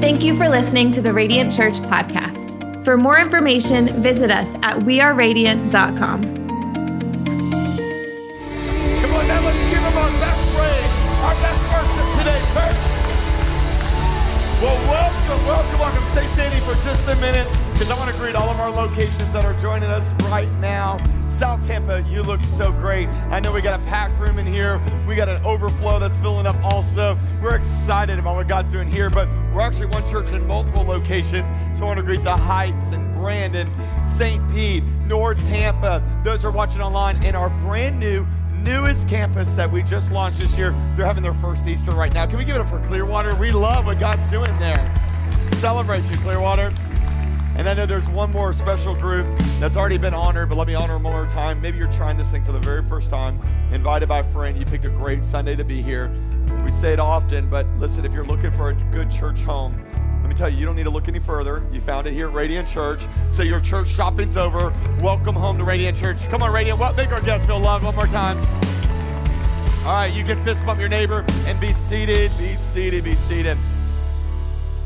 Thank you for listening to the Radiant Church podcast. For more information, visit us at weareradiant.com. Come on, now let's give him our best praise, our best worship today, church. Well, welcome, welcome, welcome. Stay standing for just a minute because I want to greet all of our locations that are joining us right now. South Tampa, you look so great. I know we got a packed room in here. We got an overflow that's filling up also. We're excited about what God's doing here, but we're actually one church in multiple locations. So I want to greet the Heights and Brandon, St. Pete, North Tampa. Those are watching online in our brand new newest campus that we just launched this year. They're having their first Easter right now. Can we give it up for Clearwater? We love what God's doing there. Celebrate you, Clearwater. And I know there's one more special group that's already been honored, but let me honor them one more time. Maybe you're trying this thing for the very first time, invited by a friend. You picked a great Sunday to be here. We say it often, but listen, if you're looking for a good church home, let me tell you, you don't need to look any further. You found it here at Radiant Church. So your church shopping's over. Welcome home to Radiant Church. Come on, Radiant. What make our guests feel loved one more time. All right, you can fist bump your neighbor and be seated, be seated, be seated.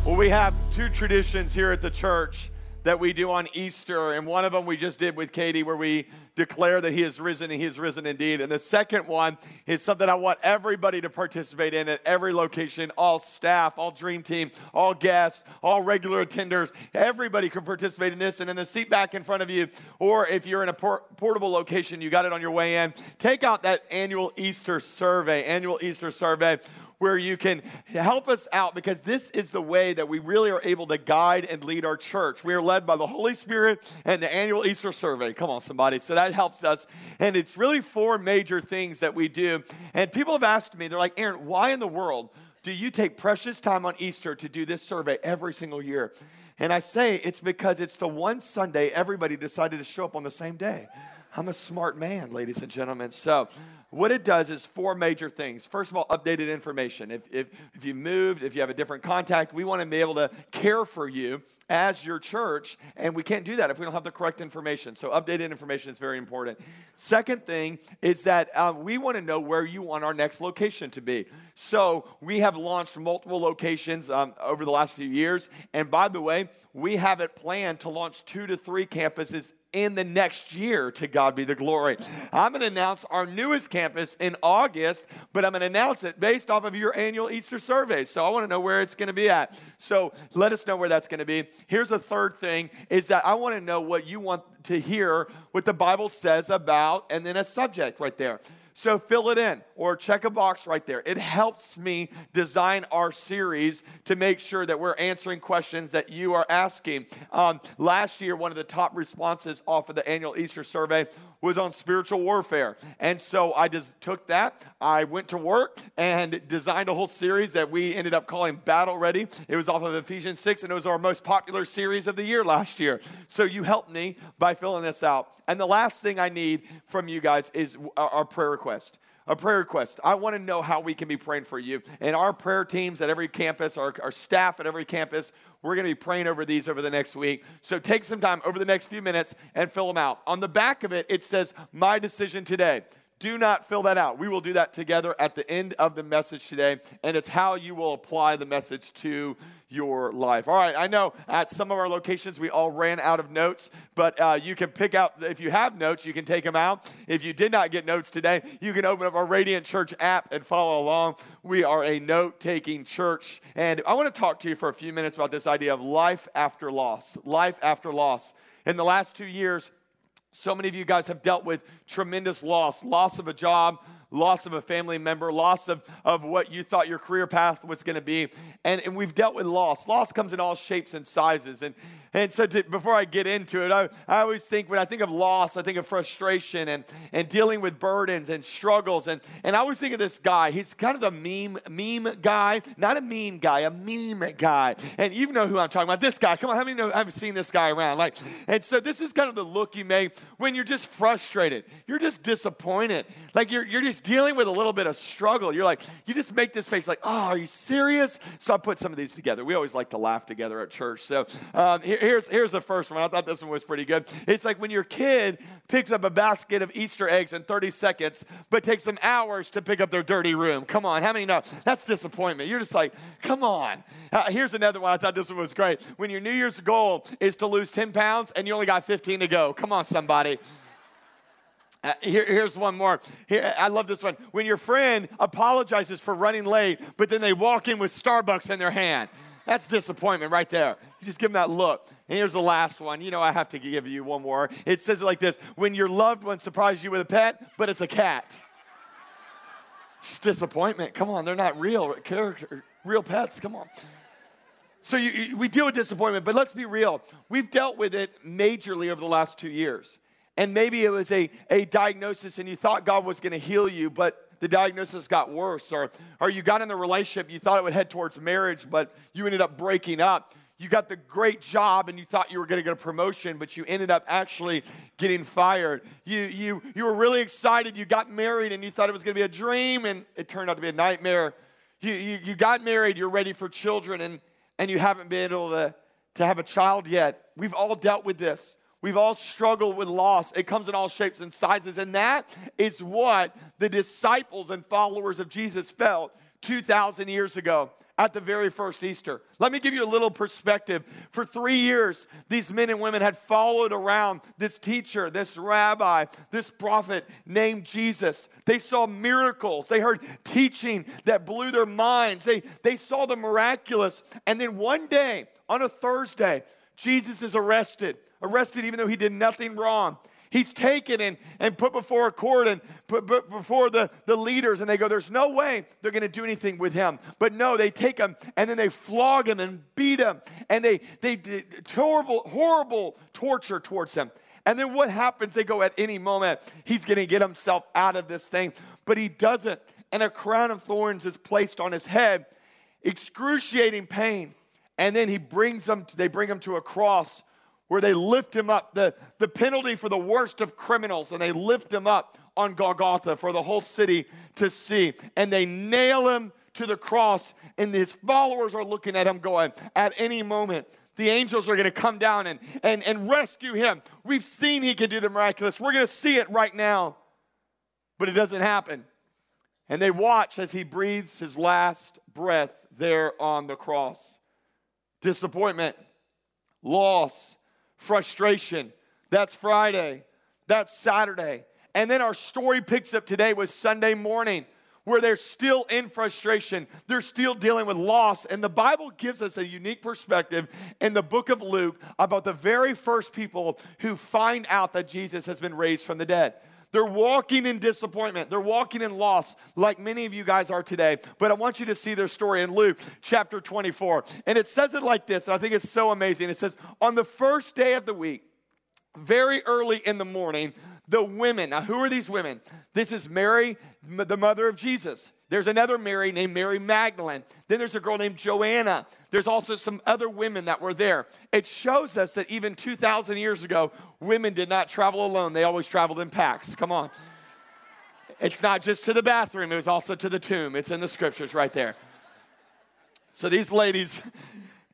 Well, we have two traditions here at the church that we do on Easter, and one of them we just did with Katie, where we declare that He is risen and He is risen indeed. And the second one is something I want everybody to participate in at every location all staff, all dream team, all guests, all regular attenders. Everybody can participate in this. And in the seat back in front of you, or if you're in a por- portable location, you got it on your way in, take out that annual Easter survey, annual Easter survey where you can help us out because this is the way that we really are able to guide and lead our church. We are led by the Holy Spirit and the annual Easter survey. Come on, somebody. So that helps us. And it's really four major things that we do. And people have asked me, they're like, Aaron, why in the world do you take precious time on Easter to do this survey every single year? And I say it's because it's the one Sunday everybody decided to show up on the same day. I'm a smart man, ladies and gentlemen. So, what it does is four major things. First of all, updated information. If, if, if you moved, if you have a different contact, we want to be able to care for you as your church, and we can't do that if we don't have the correct information. So, updated information is very important. Second thing is that uh, we want to know where you want our next location to be. So, we have launched multiple locations um, over the last few years, and by the way, we have it planned to launch two to three campuses in the next year. To God be the glory. I'm going to announce our newest campus in August, but I'm going to announce it based off of your annual Easter survey. So I want to know where it's going to be at. So let us know where that's going to be. Here's a third thing is that I want to know what you want to hear, what the Bible says about, and then a subject right there. So fill it in or check a box right there. It helps me design our series to make sure that we're answering questions that you are asking. Um, last year, one of the top responses off of the annual Easter survey was on spiritual warfare. And so I just took that, I went to work and designed a whole series that we ended up calling Battle Ready. It was off of Ephesians 6, and it was our most popular series of the year last year. So you helped me by filling this out. And the last thing I need from you guys is our prayer request a prayer request. I want to know how we can be praying for you. And our prayer teams at every campus, our, our staff at every campus, we're going to be praying over these over the next week. So take some time over the next few minutes and fill them out. On the back of it, it says, My decision today. Do not fill that out. We will do that together at the end of the message today, and it's how you will apply the message to your life. All right, I know at some of our locations we all ran out of notes, but uh, you can pick out, if you have notes, you can take them out. If you did not get notes today, you can open up our Radiant Church app and follow along. We are a note taking church. And I want to talk to you for a few minutes about this idea of life after loss. Life after loss. In the last two years, so many of you guys have dealt with tremendous loss loss of a job, loss of a family member, loss of, of what you thought your career path was going to be. And, and we've dealt with loss. Loss comes in all shapes and sizes. And, and so to, before I get into it, I, I always think when I think of loss, I think of frustration and, and dealing with burdens and struggles. And, and I always think of this guy. He's kind of a meme, meme guy, not a mean guy, a meme guy. And you know who I'm talking about. This guy. Come on, how many know I've seen this guy around? Like, and so this is kind of the look you make when you're just frustrated. You're just disappointed. Like you're, you're just dealing with a little bit of struggle. You're like, you just make this face like, oh, are you serious? So I put some of these together. We always like to laugh together at church. So um, here, here's, here's the first one. I thought this one was pretty good. It's like when your kid picks up a basket of Easter eggs in 30 seconds, but takes them hours to pick up their dirty room. Come on, how many know? That's disappointment. You're just like, come on. Uh, here's another one. I thought this one was great. When your New Year's goal is to lose 10 pounds and you only got 15 to go. Come on, somebody. Uh, here, here's one more. Here, I love this one. When your friend apologizes for running late, but then they walk in with Starbucks in their hand. That's disappointment right there. You just give them that look. And here's the last one. You know, I have to give you one more. It says it like this When your loved one surprises you with a pet, but it's a cat. It's disappointment. Come on, they're not real character, real pets. Come on. So you, you, we deal with disappointment, but let's be real. We've dealt with it majorly over the last two years. And maybe it was a, a diagnosis and you thought God was going to heal you, but the diagnosis got worse. Or, or you got in the relationship, you thought it would head towards marriage, but you ended up breaking up. You got the great job and you thought you were going to get a promotion, but you ended up actually getting fired. You, you, you were really excited. You got married and you thought it was going to be a dream, and it turned out to be a nightmare. You, you, you got married, you're ready for children, and, and you haven't been able to, to have a child yet. We've all dealt with this. We've all struggled with loss. It comes in all shapes and sizes. And that is what the disciples and followers of Jesus felt 2,000 years ago at the very first Easter. Let me give you a little perspective. For three years, these men and women had followed around this teacher, this rabbi, this prophet named Jesus. They saw miracles, they heard teaching that blew their minds, they, they saw the miraculous. And then one day, on a Thursday, Jesus is arrested arrested even though he did nothing wrong. He's taken and, and put before a court and put, put before the, the leaders, and they go, There's no way they're going to do anything with him. But no, they take him and then they flog him and beat him, and they, they did horrible, horrible torture towards him. And then what happens? They go, At any moment, he's going to get himself out of this thing, but he doesn't. And a crown of thorns is placed on his head, excruciating pain. And then he brings them, they bring him to a cross where they lift him up, the, the penalty for the worst of criminals, and they lift him up on Golgotha for the whole city to see. And they nail him to the cross, and his followers are looking at him going, at any moment, the angels are going to come down and, and, and rescue him. We've seen he can do the miraculous. We're going to see it right now. But it doesn't happen. And they watch as he breathes his last breath there on the cross. Disappointment, loss, frustration. That's Friday. That's Saturday. And then our story picks up today with Sunday morning where they're still in frustration. They're still dealing with loss. And the Bible gives us a unique perspective in the book of Luke about the very first people who find out that Jesus has been raised from the dead. They're walking in disappointment. They're walking in loss, like many of you guys are today. But I want you to see their story in Luke chapter 24. And it says it like this. I think it's so amazing. It says, On the first day of the week, very early in the morning, the women, now who are these women? This is Mary, the mother of Jesus. There's another Mary named Mary Magdalene. Then there's a girl named Joanna. There's also some other women that were there. It shows us that even 2,000 years ago, women did not travel alone. They always traveled in packs. Come on. It's not just to the bathroom, it was also to the tomb. It's in the scriptures right there. So these ladies,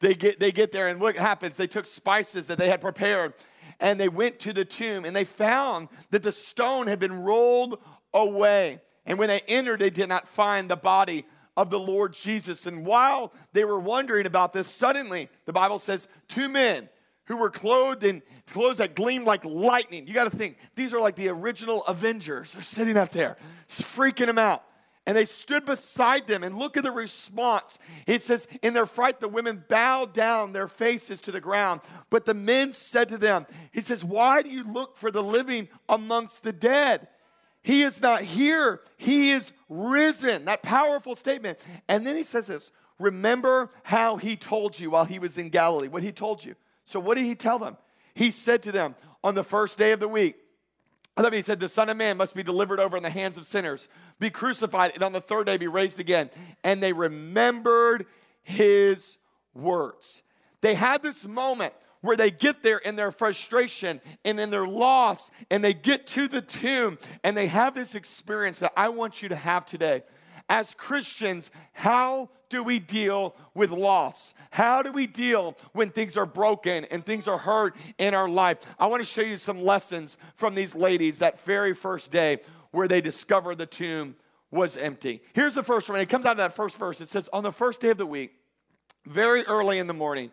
they get, they get there, and what happens? They took spices that they had prepared and they went to the tomb and they found that the stone had been rolled away. And when they entered, they did not find the body of the Lord Jesus. And while they were wondering about this, suddenly the Bible says two men who were clothed in clothes that gleamed like lightning. You got to think, these are like the original Avengers are sitting up there, freaking them out. And they stood beside them, and look at the response. It says, In their fright, the women bowed down their faces to the ground. But the men said to them, He says, Why do you look for the living amongst the dead? He is not here, he is risen. That powerful statement. And then he says this Remember how he told you while he was in Galilee, what he told you. So, what did he tell them? He said to them, On the first day of the week, I love it. he said, The Son of Man must be delivered over in the hands of sinners, be crucified, and on the third day be raised again. And they remembered his words. They had this moment where they get there in their frustration and in their loss, and they get to the tomb and they have this experience that I want you to have today. As Christians, how do we deal with loss? How do we deal when things are broken and things are hurt in our life? I want to show you some lessons from these ladies that very first day where they discovered the tomb was empty. Here's the first one. It comes out of that first verse. It says, On the first day of the week, very early in the morning,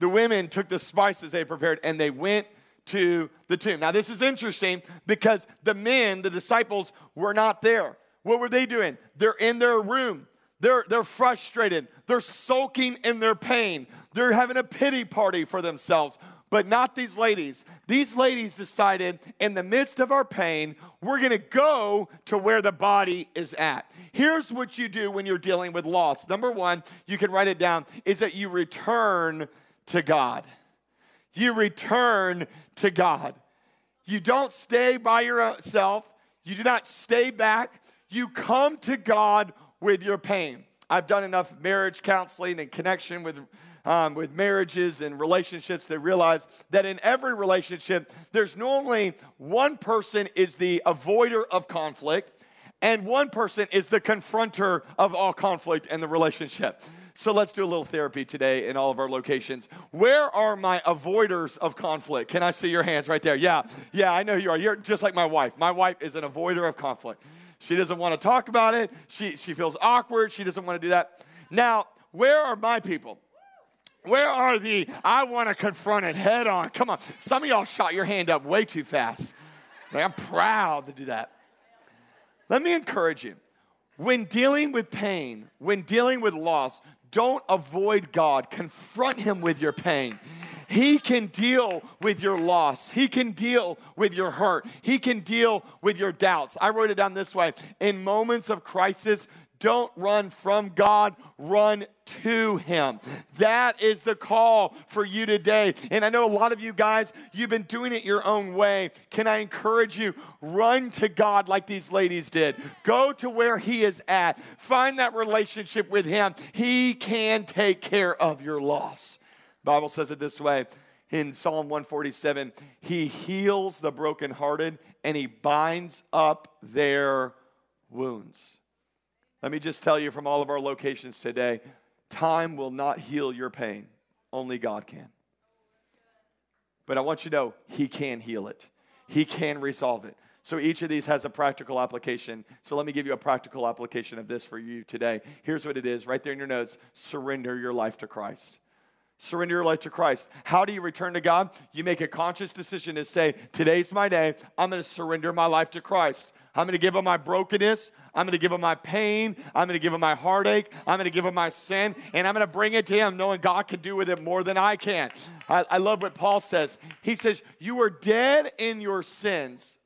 the women took the spices they prepared and they went to the tomb. Now, this is interesting because the men, the disciples, were not there. What were they doing? They're in their room. They're, they're frustrated. They're sulking in their pain. They're having a pity party for themselves. But not these ladies. These ladies decided in the midst of our pain, we're going to go to where the body is at. Here's what you do when you're dealing with loss. Number one, you can write it down, is that you return to God. You return to God. You don't stay by yourself. You do not stay back. You come to God with your pain. I've done enough marriage counseling and connection with um, with marriages and relationships to realize that in every relationship, there's normally one person is the avoider of conflict, and one person is the confronter of all conflict in the relationship. So let's do a little therapy today in all of our locations. Where are my avoiders of conflict? Can I see your hands right there? Yeah, yeah, I know you are. You're just like my wife. My wife is an avoider of conflict. She doesn't want to talk about it. She, she feels awkward. She doesn't want to do that. Now, where are my people? Where are the, I want to confront it head on? Come on. Some of y'all shot your hand up way too fast. Like, I'm proud to do that. Let me encourage you. When dealing with pain, when dealing with loss, don't avoid God. Confront Him with your pain. He can deal with your loss. He can deal with your hurt. He can deal with your doubts. I wrote it down this way In moments of crisis, don't run from God, run to Him. That is the call for you today. And I know a lot of you guys, you've been doing it your own way. Can I encourage you? Run to God like these ladies did. Go to where He is at. Find that relationship with Him. He can take care of your loss. Bible says it this way in Psalm 147 He heals the brokenhearted and He binds up their wounds. Let me just tell you from all of our locations today time will not heal your pain, only God can. But I want you to know He can heal it, He can resolve it. So each of these has a practical application. So let me give you a practical application of this for you today. Here's what it is right there in your notes surrender your life to Christ. Surrender your life to Christ. How do you return to God? You make a conscious decision to say, Today's my day. I'm going to surrender my life to Christ. I'm going to give him my brokenness. I'm going to give him my pain. I'm going to give him my heartache. I'm going to give him my sin. And I'm going to bring it to him, knowing God can do with it more than I can. I, I love what Paul says. He says, You were dead in your sins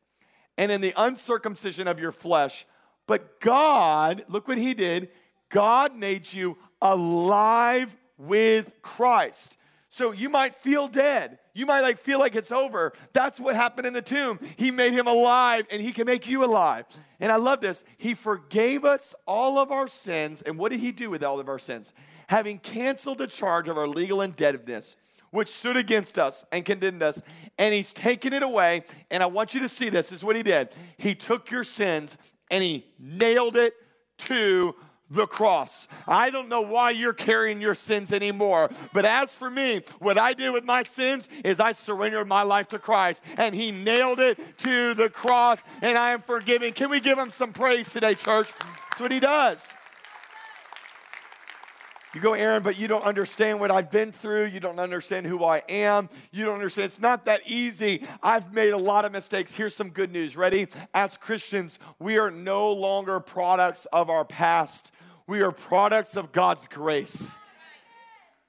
and in the uncircumcision of your flesh. But God, look what he did. God made you alive with Christ. So you might feel dead. You might like feel like it's over. That's what happened in the tomb. He made him alive and he can make you alive. And I love this. He forgave us all of our sins. And what did he do with all of our sins? Having canceled the charge of our legal indebtedness, which stood against us and condemned us, and he's taken it away. And I want you to see this, this is what he did. He took your sins and he nailed it to the cross. I don't know why you're carrying your sins anymore, but as for me, what I did with my sins is I surrendered my life to Christ and He nailed it to the cross and I am forgiven. Can we give Him some praise today, church? That's what He does. You go, Aaron, but you don't understand what I've been through. You don't understand who I am. You don't understand. It's not that easy. I've made a lot of mistakes. Here's some good news. Ready? As Christians, we are no longer products of our past, we are products of God's grace.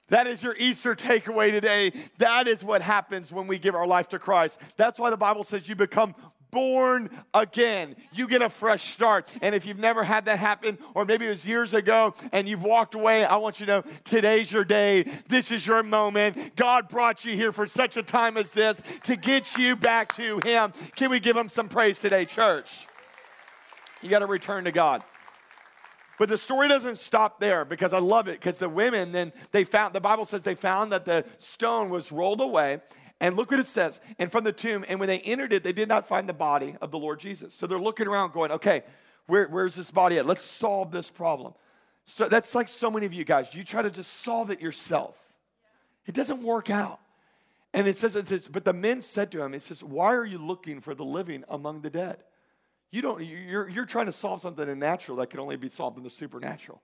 That is your Easter takeaway today. That is what happens when we give our life to Christ. That's why the Bible says you become born again. You get a fresh start. And if you've never had that happen, or maybe it was years ago and you've walked away, I want you to know today's your day. This is your moment. God brought you here for such a time as this to get you back to Him. Can we give Him some praise today, church? You got to return to God. But the story doesn't stop there because I love it because the women then they found the Bible says they found that the stone was rolled away. And look what it says. And from the tomb, and when they entered it, they did not find the body of the Lord Jesus. So they're looking around going, okay, where, where's this body at? Let's solve this problem. So that's like so many of you guys. You try to just solve it yourself. It doesn't work out. And it says, it says, but the men said to him, it says, why are you looking for the living among the dead? You don't, you're, you're trying to solve something in natural that can only be solved in the supernatural.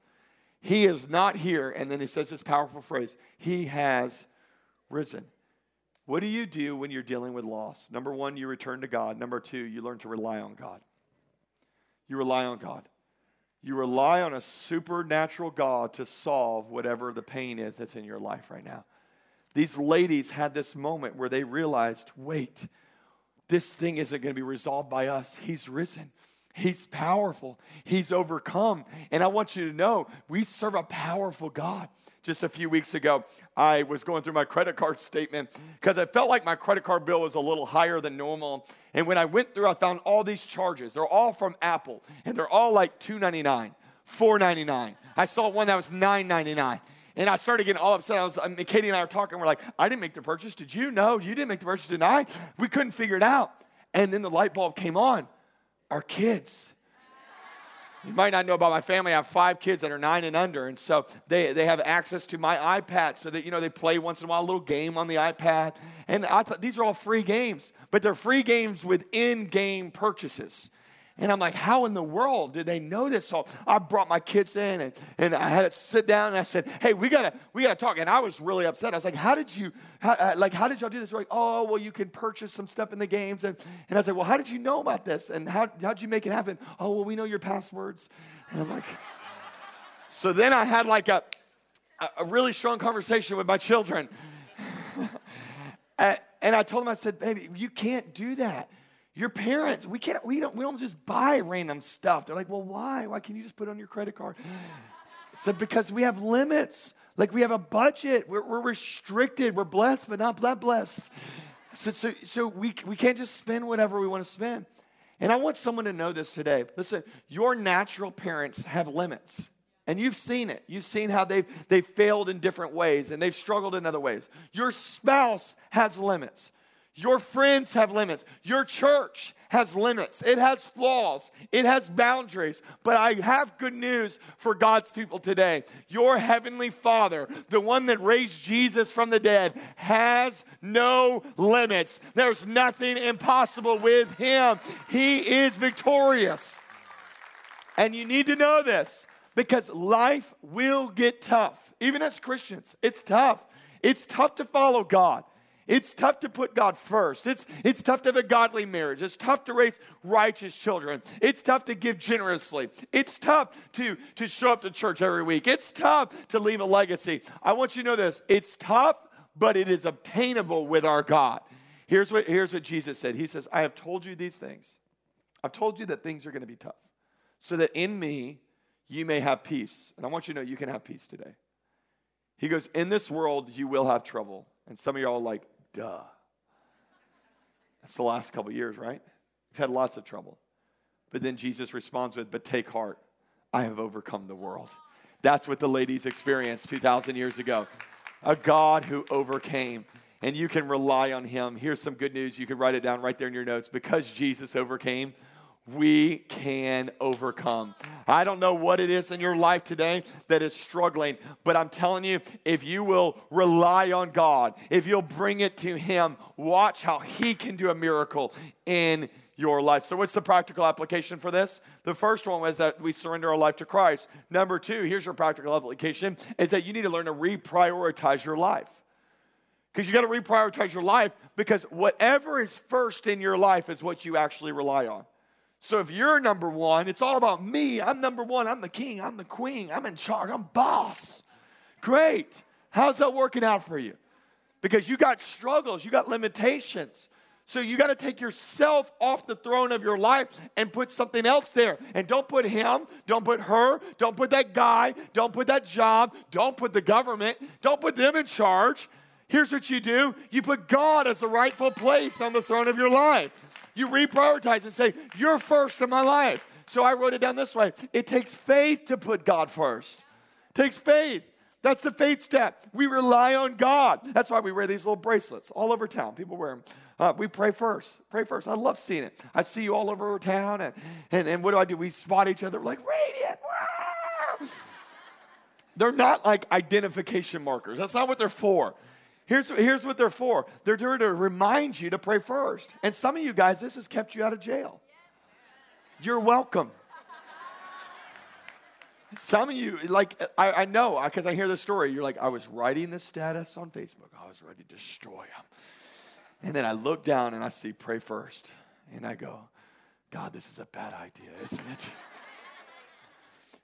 He is not here. And then he says this powerful phrase, he has risen. What do you do when you're dealing with loss? Number one, you return to God. Number two, you learn to rely on God. You rely on God. You rely on a supernatural God to solve whatever the pain is that's in your life right now. These ladies had this moment where they realized wait, this thing isn't going to be resolved by us. He's risen. He's powerful. He's overcome. And I want you to know we serve a powerful God. Just a few weeks ago, I was going through my credit card statement because I felt like my credit card bill was a little higher than normal. And when I went through, I found all these charges. They're all from Apple, and they're all like $2.99, $4.99. I saw one that was $9.99. And I started getting all upset. I was, um, I mean, Katie and I were talking. We're like, I didn't make the purchase. Did you? No, you didn't make the purchase, did I? We couldn't figure it out. And then the light bulb came on. Our kids. You might not know about my family. I have five kids that are nine and under. And so they, they have access to my iPad so that, you know, they play once in a while a little game on the iPad. And I thought these are all free games, but they're free games with in game purchases. And I'm like, how in the world did they know this? So I brought my kids in and, and I had to sit down and I said, hey, we gotta, we gotta talk. And I was really upset. I was like, how did you, how, uh, like, how did y'all do this? They're like, oh, well, you can purchase some stuff in the games. And, and I was like, well, how did you know about this? And how, how'd you make it happen? Oh, well, we know your passwords. And I'm like, so then I had like a, a really strong conversation with my children. and I told them, I said, baby, you can't do that. Your parents, we can't, we don't, we don't just buy random stuff. They're like, well, why? Why can't you just put it on your credit card? Said, because we have limits. Like we have a budget. We're, we're restricted. We're blessed, but not that blessed. So, so, so we, we can't just spend whatever we want to spend. And I want someone to know this today. Listen, your natural parents have limits. And you've seen it. You've seen how they've, they've failed in different ways and they've struggled in other ways. Your spouse has limits. Your friends have limits. Your church has limits. It has flaws. It has boundaries. But I have good news for God's people today. Your heavenly Father, the one that raised Jesus from the dead, has no limits. There's nothing impossible with him. He is victorious. And you need to know this because life will get tough. Even as Christians, it's tough. It's tough to follow God. It's tough to put God first. It's, it's tough to have a godly marriage. It's tough to raise righteous children. It's tough to give generously. It's tough to, to show up to church every week. It's tough to leave a legacy. I want you to know this it's tough, but it is obtainable with our God. Here's what, here's what Jesus said He says, I have told you these things. I've told you that things are going to be tough, so that in me you may have peace. And I want you to know you can have peace today. He goes, In this world you will have trouble. And some of y'all are like, duh. That's the last couple years, right? We've had lots of trouble. But then Jesus responds with, But take heart, I have overcome the world. That's what the ladies experienced 2,000 years ago. A God who overcame. And you can rely on him. Here's some good news. You can write it down right there in your notes. Because Jesus overcame, we can overcome. I don't know what it is in your life today that is struggling, but I'm telling you, if you will rely on God, if you'll bring it to Him, watch how He can do a miracle in your life. So, what's the practical application for this? The first one was that we surrender our life to Christ. Number two, here's your practical application is that you need to learn to reprioritize your life. Because you got to reprioritize your life because whatever is first in your life is what you actually rely on. So if you're number one, it's all about me. I'm number one. I'm the king. I'm the queen. I'm in charge. I'm boss. Great. How's that working out for you? Because you got struggles, you got limitations. So you got to take yourself off the throne of your life and put something else there. And don't put him, don't put her, don't put that guy, don't put that job, don't put the government, don't put them in charge. Here's what you do you put God as the rightful place on the throne of your life. You reprioritize and say, You're first in my life. So I wrote it down this way it takes faith to put God first. It takes faith. That's the faith step. We rely on God. That's why we wear these little bracelets all over town. People wear them. Uh, we pray first. Pray first. I love seeing it. I see you all over town, and, and, and what do I do? We spot each other like, radiant. They're not like identification markers. That's not what they're for. Here's, here's what they're for they're there to remind you to pray first. And some of you guys, this has kept you out of jail. You're welcome. Some of you, like, I, I know because I hear the story. You're like, I was writing this status on Facebook. I was ready to destroy them. And then I look down and I see pray first. And I go, God, this is a bad idea, isn't it?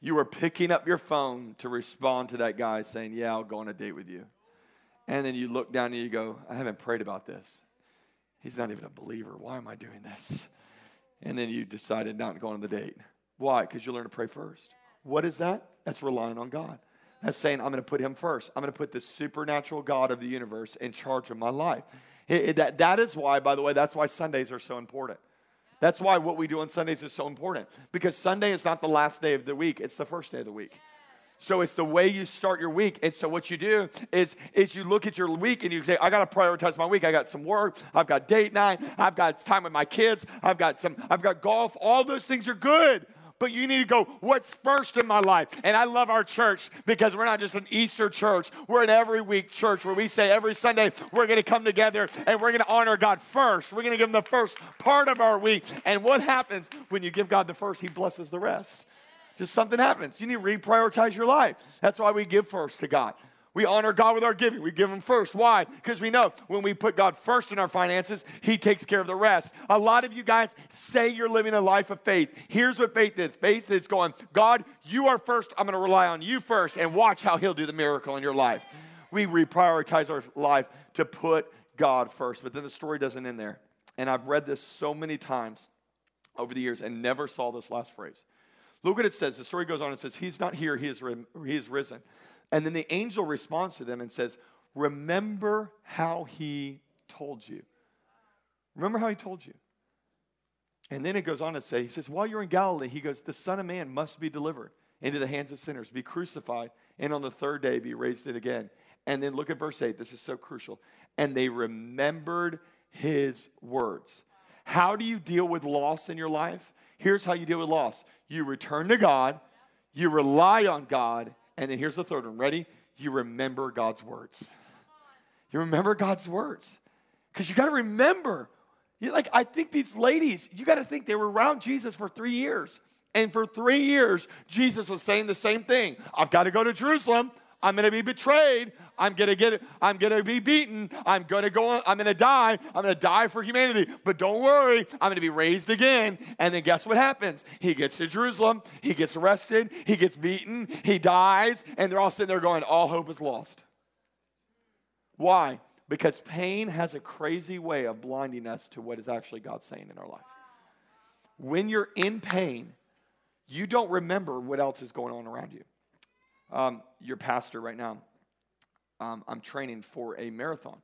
you were picking up your phone to respond to that guy saying, Yeah, I'll go on a date with you. And then you look down and you go, I haven't prayed about this. He's not even a believer. Why am I doing this? And then you decided not to go on the date. Why? Because you learn to pray first. What is that? That's relying on God. That's saying, I'm going to put him first. I'm going to put the supernatural God of the universe in charge of my life. It, it, that, that is why, by the way, that's why Sundays are so important. That's why what we do on Sundays is so important. Because Sunday is not the last day of the week, it's the first day of the week. So it's the way you start your week. And so what you do is, is you look at your week and you say, I got to prioritize my week. I got some work. I've got date night. I've got time with my kids. I've got some, I've got golf. All those things are good but you need to go, what's first in my life? And I love our church because we're not just an Easter church, we're an every week church where we say every Sunday we're going to come together and we're going to honor God first. We're going to give Him the first part of our week. And what happens when you give God the first? He blesses the rest. Just something happens. You need to reprioritize your life. That's why we give first to God. We honor God with our giving. We give Him first. Why? Because we know when we put God first in our finances, He takes care of the rest. A lot of you guys say you're living a life of faith. Here's what faith is faith is going, God, you are first. I'm going to rely on you first and watch how He'll do the miracle in your life. We reprioritize our life to put God first. But then the story doesn't end there. And I've read this so many times over the years and never saw this last phrase. Look what it says. The story goes on and says, He's not here, He is, he is risen. And then the angel responds to them and says, Remember how he told you. Remember how he told you. And then it goes on to say, He says, While you're in Galilee, he goes, The Son of Man must be delivered into the hands of sinners, be crucified, and on the third day be raised it again. And then look at verse 8. This is so crucial. And they remembered his words. How do you deal with loss in your life? Here's how you deal with loss you return to God, you rely on God, and then here's the third one. Ready? You remember God's words. You remember God's words. Because you got to remember. You, like, I think these ladies, you got to think they were around Jesus for three years. And for three years, Jesus was saying the same thing I've got to go to Jerusalem. I'm going to be betrayed. I'm going to get I'm going to be beaten. I'm going to go I'm going to die. I'm going to die for humanity. But don't worry, I'm going to be raised again. And then guess what happens? He gets to Jerusalem, he gets arrested, he gets beaten, he dies, and they're all sitting there going all hope is lost. Why? Because pain has a crazy way of blinding us to what is actually God saying in our life. When you're in pain, you don't remember what else is going on around you. Um, your pastor right now, um, I'm training for a marathon.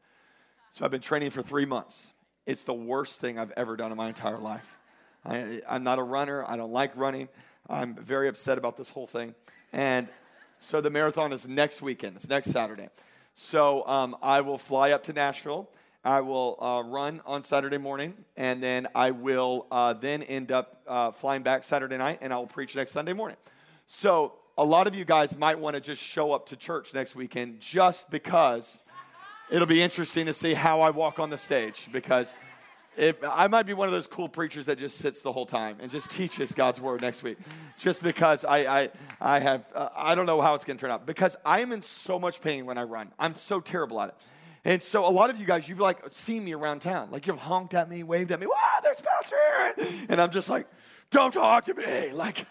So I've been training for three months. It's the worst thing I've ever done in my entire life. I, I'm not a runner. I don't like running. I'm very upset about this whole thing. And so the marathon is next weekend. It's next Saturday. So um, I will fly up to Nashville. I will uh, run on Saturday morning, and then I will uh, then end up uh, flying back Saturday night, and I will preach next Sunday morning. So a lot of you guys might want to just show up to church next weekend just because it'll be interesting to see how I walk on the stage because it, I might be one of those cool preachers that just sits the whole time and just teaches God's word next week, just because I I, I have uh, I don't know how it's going to turn out because I am in so much pain when I run. I'm so terrible at it, and so a lot of you guys you've like seen me around town, like you've honked at me, waved at me. Wow, there's Pastor Aaron, and I'm just like, don't talk to me, like.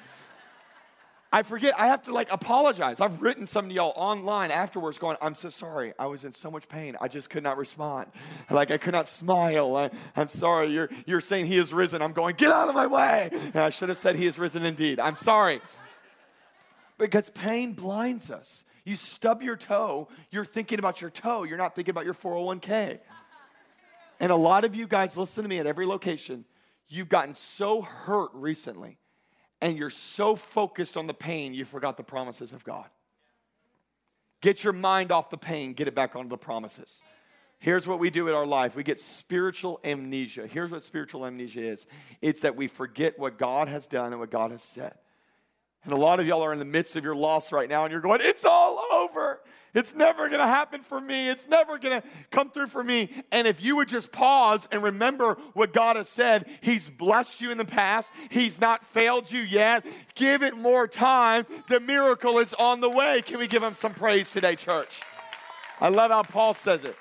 I forget, I have to like apologize. I've written some to y'all online afterwards going, I'm so sorry. I was in so much pain. I just could not respond. Like I could not smile. I, am sorry. You're, you're saying he is risen. I'm going, get out of my way. And I should have said he is risen indeed. I'm sorry. Because pain blinds us. You stub your toe, you're thinking about your toe. You're not thinking about your 401k. And a lot of you guys listen to me at every location. You've gotten so hurt recently and you're so focused on the pain, you forgot the promises of God. Get your mind off the pain, get it back onto the promises. Here's what we do in our life we get spiritual amnesia. Here's what spiritual amnesia is it's that we forget what God has done and what God has said. And a lot of y'all are in the midst of your loss right now and you're going, it's all over. It's never going to happen for me. It's never going to come through for me. And if you would just pause and remember what God has said, He's blessed you in the past, He's not failed you yet. Give it more time. The miracle is on the way. Can we give Him some praise today, church? I love how Paul says it.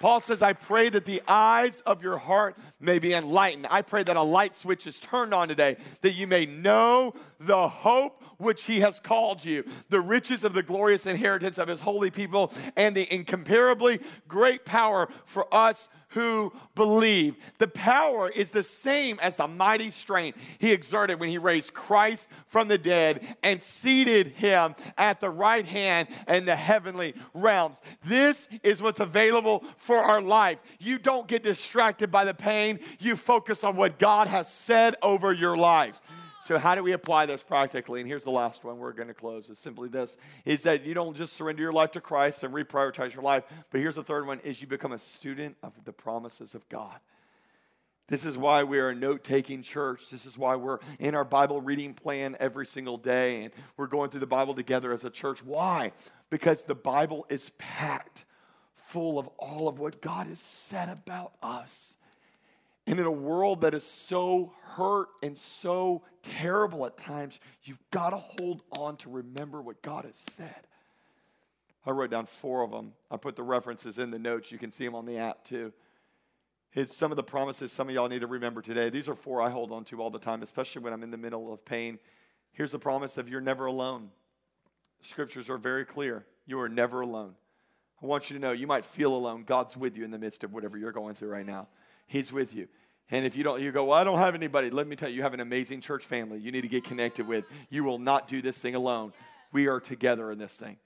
Paul says, I pray that the eyes of your heart may be enlightened. I pray that a light switch is turned on today, that you may know the hope which he has called you, the riches of the glorious inheritance of his holy people, and the incomparably great power for us who believe. The power is the same as the mighty strength he exerted when he raised Christ from the dead and seated him at the right hand in the heavenly realms. This is what's available for our life. You don't get distracted by the pain, you focus on what God has said over your life. So, how do we apply this practically? And here's the last one we're going to close. It's simply this is that you don't just surrender your life to Christ and reprioritize your life, but here's the third one is you become a student of the promises of God. This is why we are a note taking church. This is why we're in our Bible reading plan every single day and we're going through the Bible together as a church. Why? Because the Bible is packed full of all of what God has said about us. And in a world that is so hurt and so terrible at times, you've got to hold on to remember what God has said. I wrote down four of them. I put the references in the notes. You can see them on the app too. It's some of the promises some of y'all need to remember today. These are four I hold on to all the time, especially when I'm in the middle of pain. Here's the promise of you're never alone. Scriptures are very clear. You are never alone. I want you to know you might feel alone. God's with you in the midst of whatever you're going through right now. He's with you. And if you don't, you go, well, I don't have anybody. Let me tell you, you have an amazing church family you need to get connected with. You will not do this thing alone. We are together in this thing.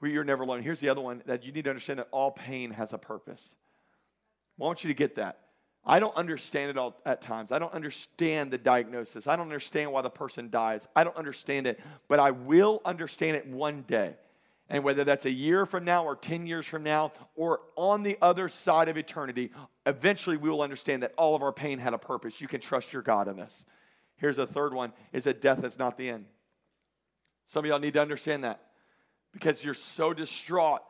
We are never alone. Here's the other one that you need to understand that all pain has a purpose. I want you to get that. I don't understand it all at times. I don't understand the diagnosis. I don't understand why the person dies. I don't understand it, but I will understand it one day. And whether that's a year from now or 10 years from now or on the other side of eternity, eventually we will understand that all of our pain had a purpose. You can trust your God in this. Here's a third one is that death is not the end. Some of y'all need to understand that because you're so distraught,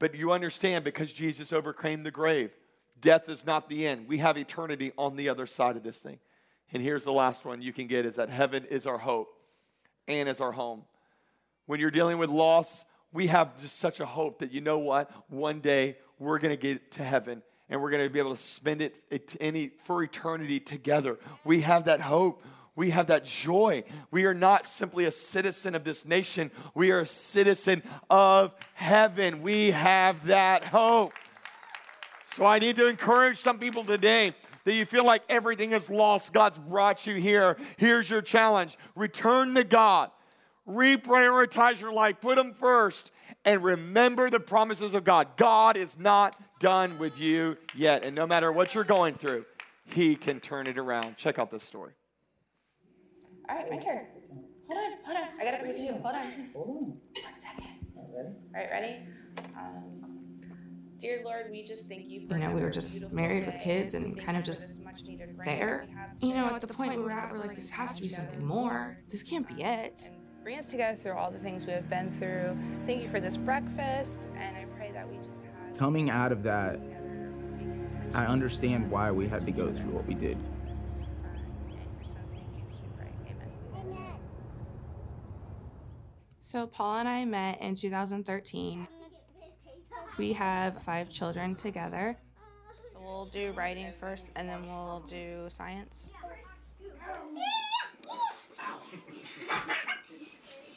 but you understand because Jesus overcame the grave. Death is not the end. We have eternity on the other side of this thing. And here's the last one you can get is that heaven is our hope and is our home. When you're dealing with loss, we have just such a hope that you know what? One day we're going to get to heaven and we're going to be able to spend it any, for eternity together. We have that hope. We have that joy. We are not simply a citizen of this nation, we are a citizen of heaven. We have that hope. So I need to encourage some people today that you feel like everything is lost. God's brought you here. Here's your challenge return to God reprioritize your life, put them first, and remember the promises of God. God is not done with you yet. And no matter what you're going through, He can turn it around. Check out this story. All right, my turn. Hold on, hold on. I gotta pray too. Hold on. One second. All right, ready? Um, dear Lord, we just thank you for. You know, we were just married with kids and kind of just there. You know, at the point we were at, we're like, this has to be something more. This can't be it bring us together through all the things we have been through. Thank you for this breakfast, and I pray that we just have. Coming out of that, I understand why we had to go through what we did. Uh, so, Paul and I met in 2013. We have five children together. So, we'll do writing first and then we'll do science.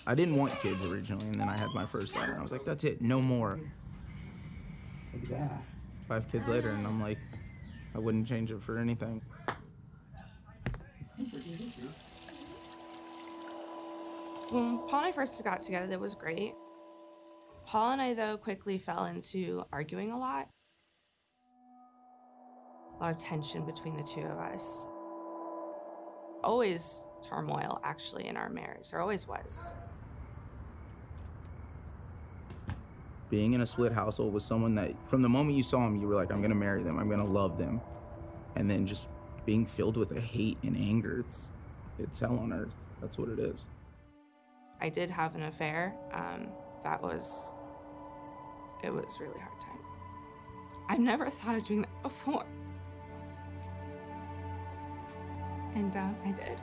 I didn't want kids originally, and then I had my first daughter. I was like, that's it, no more. Look that. Five kids later, and I'm like, I wouldn't change it for anything. When Paul and I first got together, that was great. Paul and I, though, quickly fell into arguing a lot. A lot of tension between the two of us. Always turmoil actually in our marriage. There always was. Being in a split household with someone that, from the moment you saw him, you were like, I'm gonna marry them, I'm gonna love them. And then just being filled with a hate and anger, it's, it's hell on earth. That's what it is. I did have an affair. Um, that was, it was really hard time. I've never thought of doing that before. And um, I did.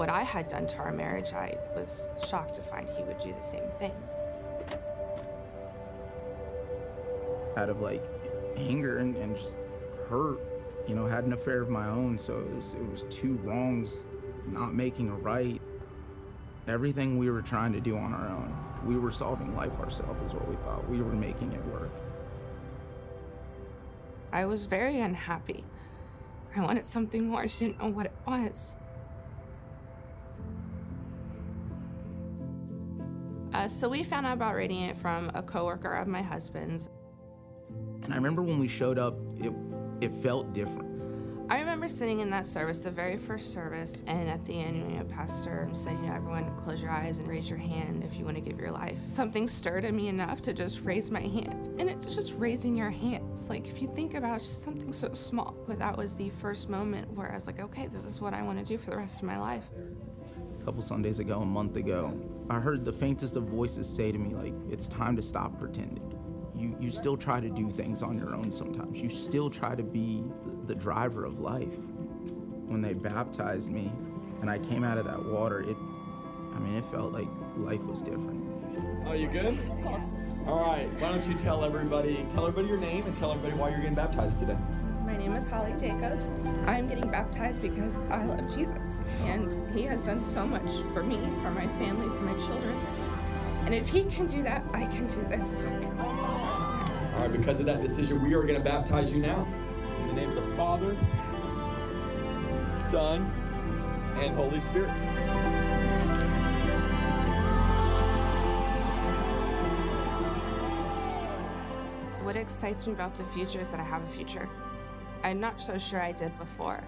What I had done to our marriage, I was shocked to find he would do the same thing. Out of like anger and, and just hurt, you know, had an affair of my own, so it was, it was two wrongs not making a right. Everything we were trying to do on our own, we were solving life ourselves, is what we thought. We were making it work. I was very unhappy. I wanted something more, I just didn't know what it was. So we found out about Radiant from a coworker of my husband's. And I remember when we showed up, it, it felt different. I remember sitting in that service, the very first service, and at the end, you know, Pastor said, you know, everyone close your eyes and raise your hand if you want to give your life. Something stirred in me enough to just raise my hands. And it's just raising your hands. Like, if you think about it, just something so small. But that was the first moment where I was like, okay, this is what I want to do for the rest of my life. A couple Sundays ago, a month ago, I heard the faintest of voices say to me, like, it's time to stop pretending. You, you still try to do things on your own sometimes. You still try to be the driver of life. When they baptized me and I came out of that water, it, I mean, it felt like life was different. Oh, you good? All right. Why don't you tell everybody, tell everybody your name and tell everybody why you're getting baptized today. My name is Holly Jacobs. I'm getting baptized because I love Jesus. And He has done so much for me, for my family, for my children. And if He can do that, I can do this. All right, because of that decision, we are going to baptize you now. In the name of the Father, Son, and Holy Spirit. What excites me about the future is that I have a future. I'm not so sure I did before.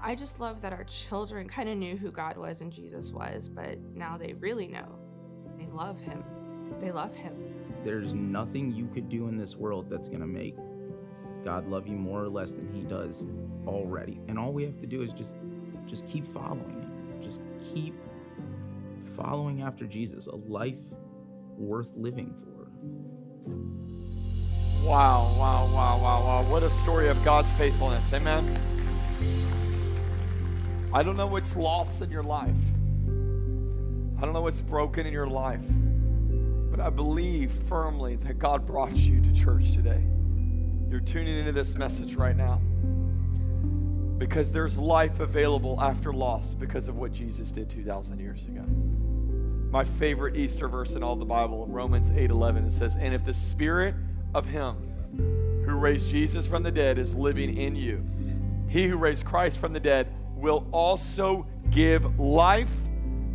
I just love that our children kind of knew who God was and Jesus was, but now they really know. They love Him. They love Him. There's nothing you could do in this world that's going to make God love you more or less than he does already. And all we have to do is just just keep following him. Just keep following after Jesus, a life worth living for. Wow, wow, wow, wow, wow. What a story of God's faithfulness. Amen. I don't know what's lost in your life. I don't know what's broken in your life. But I believe firmly that God brought you to church today. You're tuning into this message right now because there's life available after loss because of what Jesus did 2,000 years ago. My favorite Easter verse in all the Bible, Romans 8:11, it says, "And if the spirit of him who raised Jesus from the dead is living in you, he who raised Christ from the dead will also give life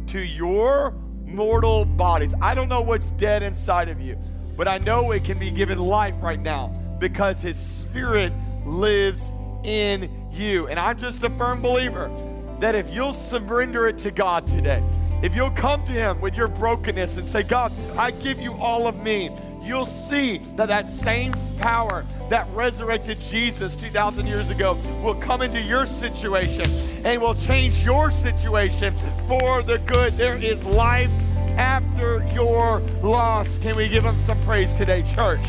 to your mortal bodies." I don't know what's dead inside of you, but I know it can be given life right now because his spirit lives in you. And I'm just a firm believer that if you'll surrender it to God today, if you'll come to him with your brokenness and say, God, I give you all of me, you'll see that that same power that resurrected Jesus 2,000 years ago will come into your situation and will change your situation for the good. There is life after your loss. Can we give him some praise today, church?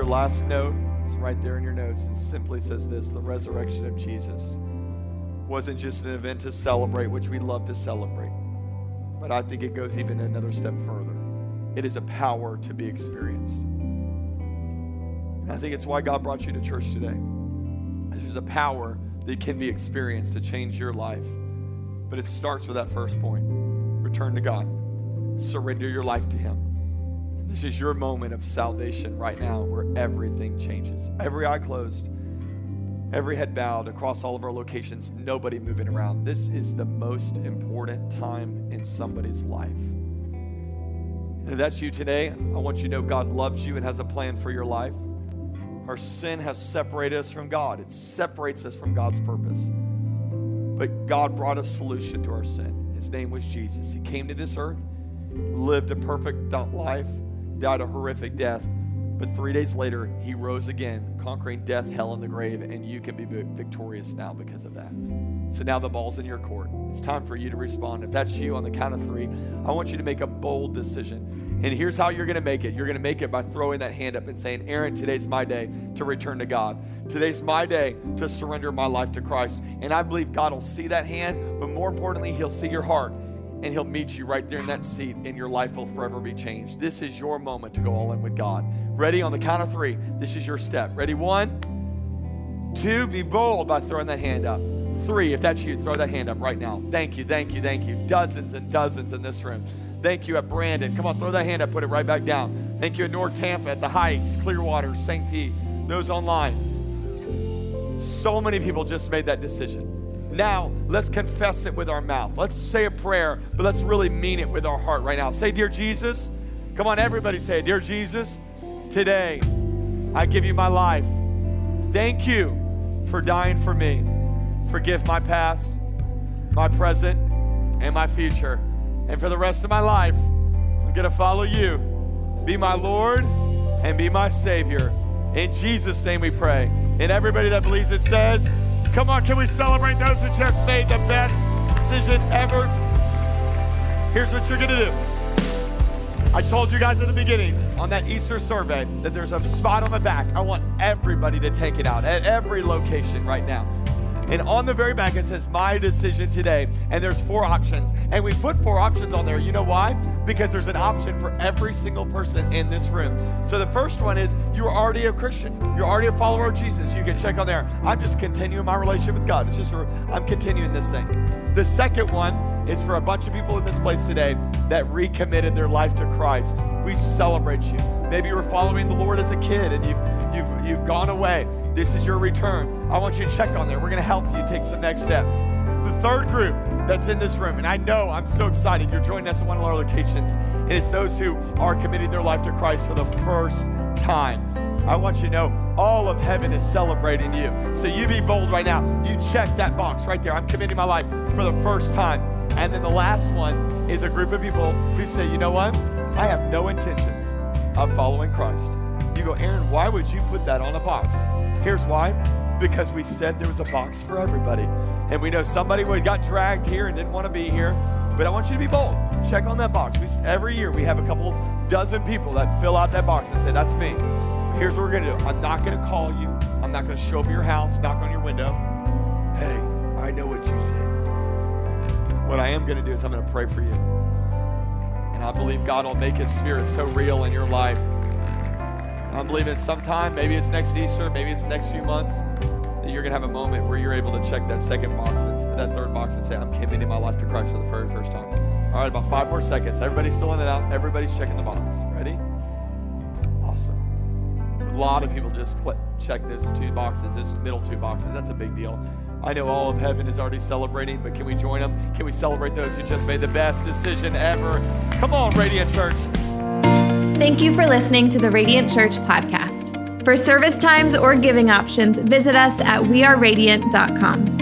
your last note. It's right there in your notes. It simply says this the resurrection of Jesus wasn't just an event to celebrate, which we love to celebrate, but I think it goes even another step further. It is a power to be experienced. And I think it's why God brought you to church today. There's a power that can be experienced to change your life. But it starts with that first point return to God, surrender your life to Him. This is your moment of salvation right now where everything changes. Every eye closed, every head bowed across all of our locations, nobody moving around. This is the most important time in somebody's life. And if that's you today, I want you to know God loves you and has a plan for your life. Our sin has separated us from God, it separates us from God's purpose. But God brought a solution to our sin. His name was Jesus. He came to this earth, lived a perfect life, died a horrific death, but three days later, he rose again, conquering death, hell, and the grave, and you can be victorious now because of that. So now the ball's in your court. It's time for you to respond. If that's you on the count of three, I want you to make a bold decision. And here's how you're going to make it you're going to make it by throwing that hand up and saying, Aaron, today's my day to return to God. Today's my day to surrender my life to Christ. And I believe God will see that hand, but more importantly, He'll see your heart and He'll meet you right there in that seat, and your life will forever be changed. This is your moment to go all in with God. Ready? On the count of three, this is your step. Ready? One, two, be bold by throwing that hand up. Three, if that's you, throw that hand up right now. Thank you, thank you, thank you. Dozens and dozens in this room. Thank you at Brandon. Come on, throw that hand up, put it right back down. Thank you at North Tampa, at the Heights, Clearwater, St. Pete, those online. So many people just made that decision. Now, let's confess it with our mouth. Let's say a prayer, but let's really mean it with our heart right now. Say, Dear Jesus, come on, everybody say. Dear Jesus, today I give you my life. Thank you for dying for me. Forgive my past, my present, and my future. And for the rest of my life, I'm going to follow you. Be my Lord and be my Savior. In Jesus' name we pray. And everybody that believes it says, Come on, can we celebrate those who just made the best decision ever? Here's what you're going to do. I told you guys at the beginning on that Easter survey that there's a spot on the back. I want everybody to take it out at every location right now. And on the very back, it says, My decision today. And there's four options. And we put four options on there. You know why? Because there's an option for every single person in this room. So the first one is you're already a Christian, you're already a follower of Jesus. You can check on there. I'm just continuing my relationship with God. It's just, i I'm continuing this thing. The second one is for a bunch of people in this place today that recommitted their life to Christ. We celebrate you. Maybe you were following the Lord as a kid and you've you've you've gone away. This is your return. I want you to check on there. We're going to help you take some next steps. The third group that's in this room, and I know I'm so excited you're joining us at one of our locations, and it's those who are committing their life to Christ for the first time. I want you to know all of heaven is celebrating you. So you be bold right now. You check that box right there. I'm committing my life for the first time. And then the last one is a group of people who say, you know what? I have no intentions of following Christ. You go, Aaron, why would you put that on a box? Here's why because we said there was a box for everybody. And we know somebody got dragged here and didn't want to be here. But I want you to be bold. Check on that box. We, every year we have a couple dozen people that fill out that box and say, That's me. Here's what we're going to do I'm not going to call you, I'm not going to show up at your house, knock on your window. Hey, I know what you said. What I am going to do is I'm going to pray for you. And I believe God will make His Spirit so real in your life. I'm believing it's sometime, maybe it's next Easter, maybe it's the next few months, that you're going to have a moment where you're able to check that second box, and, that third box, and say, I'm committing my life to Christ for the very first time. All right, about five more seconds. Everybody's filling it out. Everybody's checking the box. Ready? Awesome. A lot of people just check those two boxes, those middle two boxes. That's a big deal. I know all of heaven is already celebrating, but can we join them? Can we celebrate those who just made the best decision ever? Come on, Radiant Church. Thank you for listening to the Radiant Church podcast. For service times or giving options, visit us at weareradiant.com.